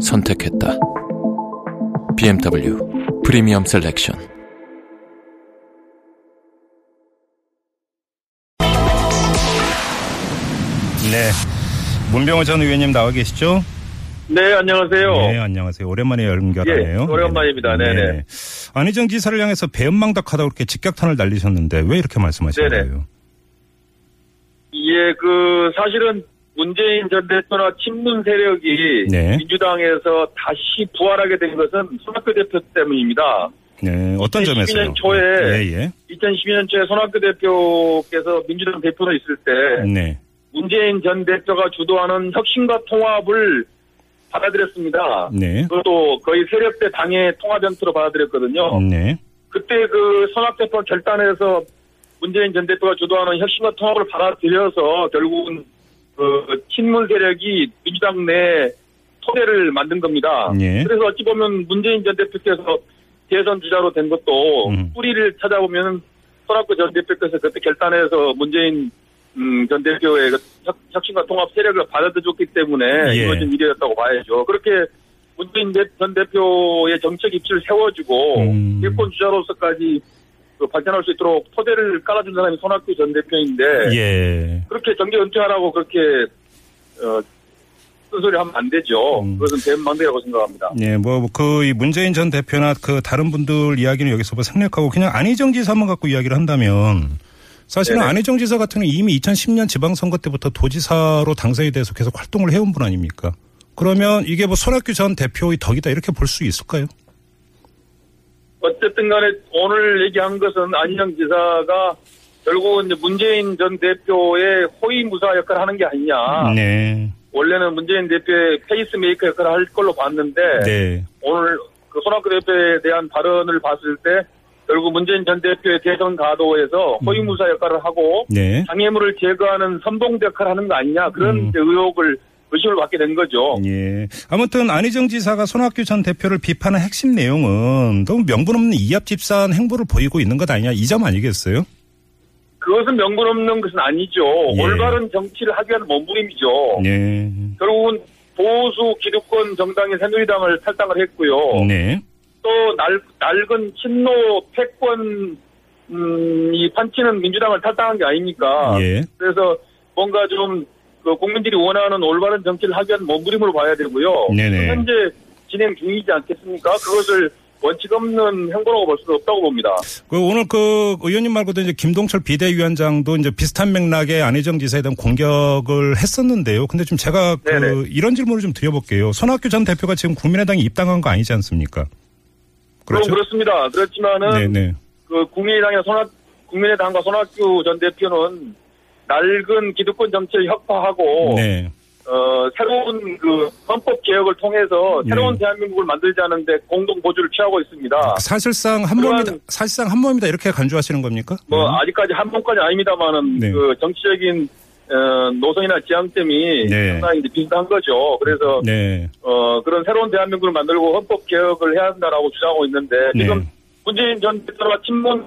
선택했다. BMW Premium Selection. 네. 문병호 전 의원님 나와 계시죠? 네, 안녕하세요. 네, 안녕하세요. 오랜만에 연결하네요. 예, 오랜만입니다. 네네. 안희정 지사를 향해서 배은망덕하다고 그렇게 직격탄을 날리셨는데 왜 이렇게 말씀하신 네네. 거예요? 예, 그, 사실은 문재인 전 대표나 친문 세력이 네. 민주당에서 다시 부활하게 된 것은 손학규 대표 때문입니다. 네, 어떤 2012년 점에서요? 초에 예, 예. 2012년 초에 손학규 대표께서 민주당 대표로 있을 때 네. 문재인 전 대표가 주도하는 혁신과 통합을 받아들였습니다. 네. 그것도 거의 세력대 당의 통합 형태로 받아들였거든요. 네. 그때 그 손학 대표 결단에서 문재인 전 대표가 주도하는 혁신과 통합을 받아들여서 결국은 그 친문 세력이 민주당 내 토대를 만든 겁니다. 예. 그래서 어찌 보면 문재인 전 대표께서 대선 주자로 된 것도 음. 뿌리를 찾아보면 손학규 전 대표께서 그때 결단해서 문재인 음, 전 대표의 그 혁, 혁신과 통합 세력을 받아들였기 때문에 예. 이루어진 일이었다고 봐야죠. 그렇게 문재인 대- 전 대표의 정책 입지를 세워주고 음. 일본 주자로서까지 그 발전할 수 있도록 토대를 깔아준 사람이 손학규 전 대표인데 예. 그렇게 정계 은퇴하라고 그렇게 어, 쓴소리 하면 안 되죠. 음. 그것은 대만대라고 생각합니다. 네, 뭐, 그, 이 문재인 전 대표나 그 다른 분들 이야기는 여기서 뭐 생략하고 그냥 안희정 지사만 갖고 이야기를 한다면 사실은 네네. 안희정 지사 같은 경우는 이미 2010년 지방선거 때부터 도지사로 당선이 돼서 계속 활동을 해온 분 아닙니까? 그러면 이게 뭐 손학규 전 대표의 덕이다 이렇게 볼 수 있을까요? 어쨌든 간에 오늘 얘기한 것은 안희정 지사가 결국은 이제 문재인 전 대표의 호위무사 역할을 하는 게 아니냐. 네. 원래는 문재인 대표의 페이스메이커 역할을 할 걸로 봤는데 네. 오늘 그 손학규 대표에 대한 발언을 봤을 때 결국 문재인 전 대표의 대선 가도에서 호위무사 역할을 하고 네. 장애물을 제거하는 선봉 역할을 하는 거 아니냐 그런 음. 의혹을 의심을 받게 된 거죠. 예. 아무튼 안희정 지사가 손학규 전 대표를 비판한 핵심 내용은 너무 명분 없는 이합 집산 행보를 보이고 있는 것 아니냐 이 점 아니겠어요? 그것은 명분 없는 것은 아니죠. 예. 올바른 정치를 하기 위한 몸부림이죠. 네. 결국은 보수 기득권 정당인 새누리당을 탈당을 했고요. 네. 또 날, 낡은 친노 패권 음, 이 판치는 민주당을 탈당한 게 아닙니까? 예. 그래서 뭔가 좀 그 국민들이 원하는 올바른 정치를 하기 위한 몸부림으로 봐야 되고요. 네네. 현재 진행 중이지 않겠습니까? 그것을 원칙 없는 행보라고 볼 수는 없다고 봅니다. 그 오늘 그 의원님 말고도 이제 김동철 비대위원장도 이제 비슷한 맥락의 안희정 지사에 대한 공격을 했었는데요. 근데 좀 제가 그. 이런 질문을 좀 드려볼게요. 손학규 전 대표가 지금 국민의당에 입당한 거 아니지 않습니까? 그렇죠. 그렇습니다. 그렇지만은 네네. 그 국민의당의 손학 국민의당과 손학규 전 대표는 낡은 기득권 정치를 혁파하고 네. 어, 새로운 그 헌법 개혁을 통해서 새로운 네. 대한민국을 만들자는데 공동 보조를 취하고 있습니다. 사실상 한 몸이다. 사실상 한 몸이다 이렇게 간주하시는 겁니까? 뭐 아직까지 한 번까지 아닙니다만은 네. 그 정치적인 어, 노선이나 지향점이 네. 상당히 비슷한 거죠. 그래서 네. 어, 그런 새로운 대한민국을 만들고 헌법 개혁을 해야 한다라고 주장하고 있는데 네. 지금 문재인 전 대표와 친문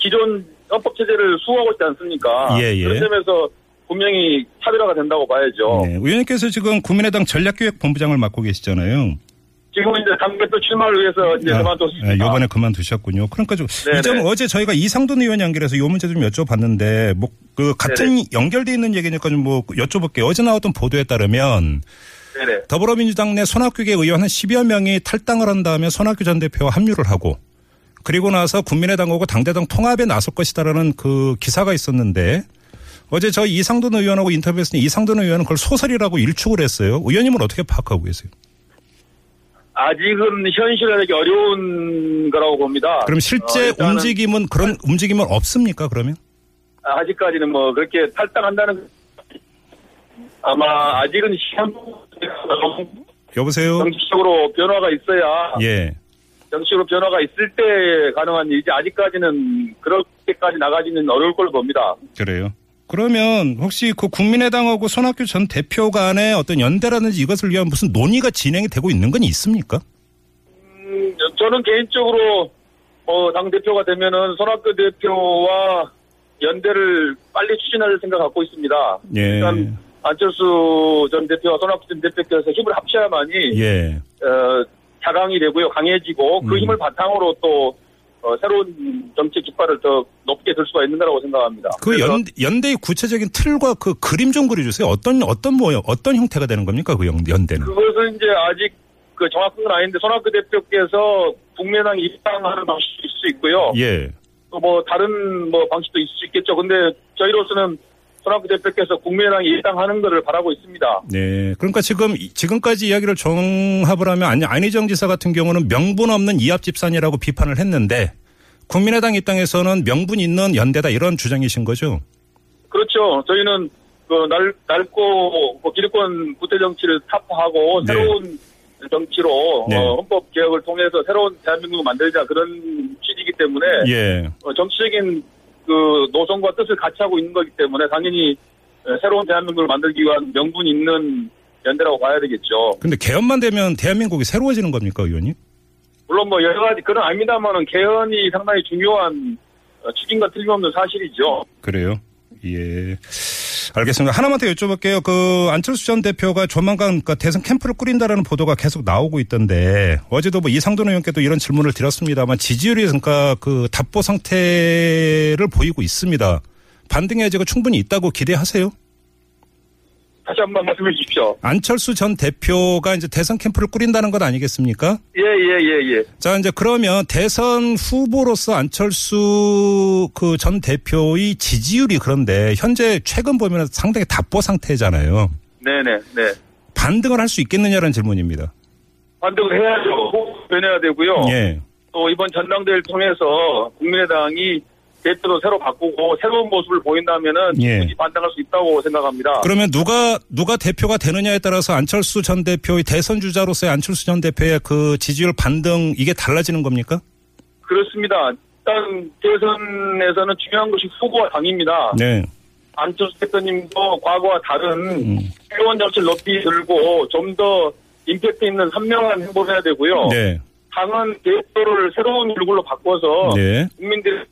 기존 헌법 체제를 수호하고 있지 않습니까? 예, 예. 그런 점에서 분명히 차별화가 된다고 봐야죠. 네. 의원님께서 지금 국민의당 전략기획본부장을 맡고 계시잖아요. 지금 이제 당대표 출마를 위해서 이제 그만뒀습니다. 이번에 그만두셨군요. 그러니까 좀. 이 점 어제 저희가 이상돈 의원 연결해서 이 문제 좀 여쭤봤는데, 뭐, 그, 같은 연결돼 있는 얘기니까 좀 뭐, 여쭤볼게요. 어제 나왔던 보도에 따르면, 네네. 더불어민주당 내 손학규계 의원 한 10여 명이 탈당을 한 다음에 손학규 전 대표와 합류를 하고, 그리고 나서 국민의당하고 당대당 통합에 나설 것이다라는 그 기사가 있었는데, 어제 저 이상돈 의원하고 인터뷰했을 때 이상돈 의원은 그걸 소설이라고 일축을 했어요. 의원님은 어떻게 파악하고 계세요? 아직은 현실화되기 어려운 거라고 봅니다. 그럼 실제 어, 움직임은 그런 움직임은 없습니까? 그러면? 아직까지는 뭐 그렇게 탈당한다는 아마 아직은 시한 여보세요? 정치적으로 변화가 있어야 예. 정치적으로 변화가 있을 때 가능한 일이지 아직까지는 그렇게까지 나가지는 어려울 걸로 봅니다. 그래요. 그러면 혹시 그 국민의당하고 손학규 전 대표 간의 어떤 연대라든지 이것을 위한 무슨 논의가 진행이 되고 있는 건 있습니까? 음, 저는 개인적으로 어, 당 대표가 되면은 손학규 대표와 연대를 빨리 추진할 생각 갖고 있습니다. 예. 일단 안철수 전 대표와 손학규 전 대표께서 힘을 합쳐야만이 예. 어, 자강이 되고요, 강해지고 그 음. 힘을 바탕으로 또 어, 새로운 정치 깃발을 더 높게 들 수가 있는 거라고 생각합니다. 그 연, 연대의 구체적인 틀과 그 그림 좀 그려주세요. 어떤, 어떤 모양, 어떤 형태가 되는 겁니까? 그 연, 연대는. 그것은 이제 아직 그 정확한 건 아닌데 손학규 대표께서 국민당 입당하는 방식도 있을 수 있고요. 예. 또뭐 다른 뭐 방식도 있을 수 있겠죠. 근데 저희로서는 손학규 대표께서 국민의당이 입당하는 것을 바라고 있습니다. 네. 그러니까 지금, 지금까지 이야기를 종합을 하면 안- 안희정 지사 같은 경우는 명분 없는 이합 집산이라고 비판을 했는데 국민의당 입장에서는 명분 있는 연대다 이런 주장이신 거죠? 그렇죠. 저희는 그 날, 낡고 그 기득권 구태 정치를 타파하고 네. 새로운 정치로 네. 어, 헌법 개혁을 통해서 새로운 대한민국을 만들자 그런 취지이기 때문에 예. 어, 정치적인 그 노선과 뜻을 같이 하고 있는 거기 때문에 당연히 어, 새로운 대한민국을 만들기 위한 명분 있는 연대라고 봐야 되겠죠. 근데 개헌만 되면 대한민국이 새로워지는 겁니까, 의원님? 물론 뭐 여러 가지 그런 아닙니다만은 개헌이 상당히 중요한 어, 축인과 틀림없는 사실이죠. 그래요? 예. 알겠습니다. 하나만 더 여쭤볼게요. 그 안철수 전 대표가 조만간 그 대선 캠프를 꾸린다라는 보도가 계속 나오고 있던데 어제도 뭐 이상돈 의원께도 이런 질문을 드렸습니다만 지지율이 그러니까 그 답보 상태를 보이고 있습니다. 반등의 여지가 충분히 있다고 기대하세요? 다시 한 번 말씀해 주십시오. 안철수 전 대표가 이제 대선 캠프를 꾸린다는 것 아니겠습니까? 예, 예, 예, 예. 자, 이제 그러면 대선 후보로서 안철수 그 전 대표의 지지율이 그런데 현재 최근 보면 상당히 답보 상태잖아요. 네네, 네. 반등을 할 수 있겠느냐라는 질문입니다. 반등을 해야죠. 변해야 되고요. 예. 또 이번 전당대회를 통해서 국민의당이 대표도 새로 바꾸고 새로운 모습을 보인다면은 예. 충분히 반등할 수 있다고 생각합니다. 그러면 누가 누가 대표가 되느냐에 따라서 안철수 전 대표의 대선 주자로서의 안철수 전 대표의 그 지지율 반등 이게 달라지는 겁니까? 그렇습니다. 일단 대선에서는 중요한 것이 후보와 당입니다. 네. 안철수 대표님도 과거와 다른 음. 회원 정치를 높이 들고 좀 더 임팩트 있는 선명한 행보를 해야 되고요. 네. 당은 대표를 새로운 얼굴로 바꿔서 네. 국민들의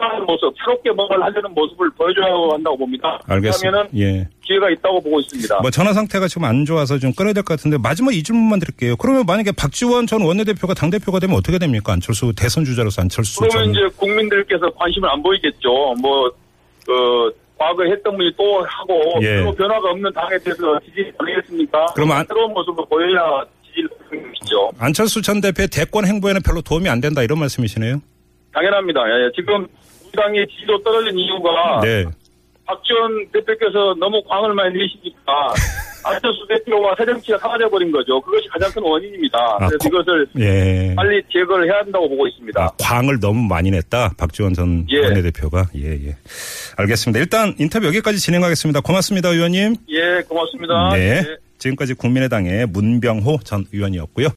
하는 모습, 새롭게 뭔가를 하려는 모습을 보여줘야 한다고 봅니다. 알겠습니다. 예. 기회가 있다고 보고 있습니다. 뭐 전화 상태가 지금 안 좋아서 좀 끊어야 될 것 같은데 마지막 이 질문만 드릴게요. 그러면 만약에 박지원 전 원내대표가 당 대표가 되면 어떻게 됩니까? 안철수 대선 주자로서 안철수 그러면 전 이제 국민들께서 관심을 안 보이겠죠. 뭐, 그, 과거에 했던 분이 또 하고, 예. 또 변화가 없는 당에 대해서 지지 아니겠습니까? 그럼 안- 새로운 모습을 보여야 지지를 것이죠. 안철수 전 대표의 대권 행보에는 별로 도움이 안 된다 이런 말씀이시네요. 당연합니다. 예, 예. 지금 당의 지지도 떨어진 이유가 네. 박지원 대표께서 너무 광을 많이 내시니까 안철수 대표와 새정치가 사라져 버린 거죠. 그것이 가장 큰 원인입니다. 아, 그래서 고- 이것을 예. 빨리 제거를 해야 한다고 보고 있습니다. 아, 광을 너무 많이 냈다. 박지원 전 예. 원내대표가. 예, 예. 알겠습니다. 일단 인터뷰 여기까지 진행하겠습니다. 고맙습니다, 의원님. 예, 고맙습니다. 네. 예. 지금까지 국민의당의 문병호 전 의원이었고요.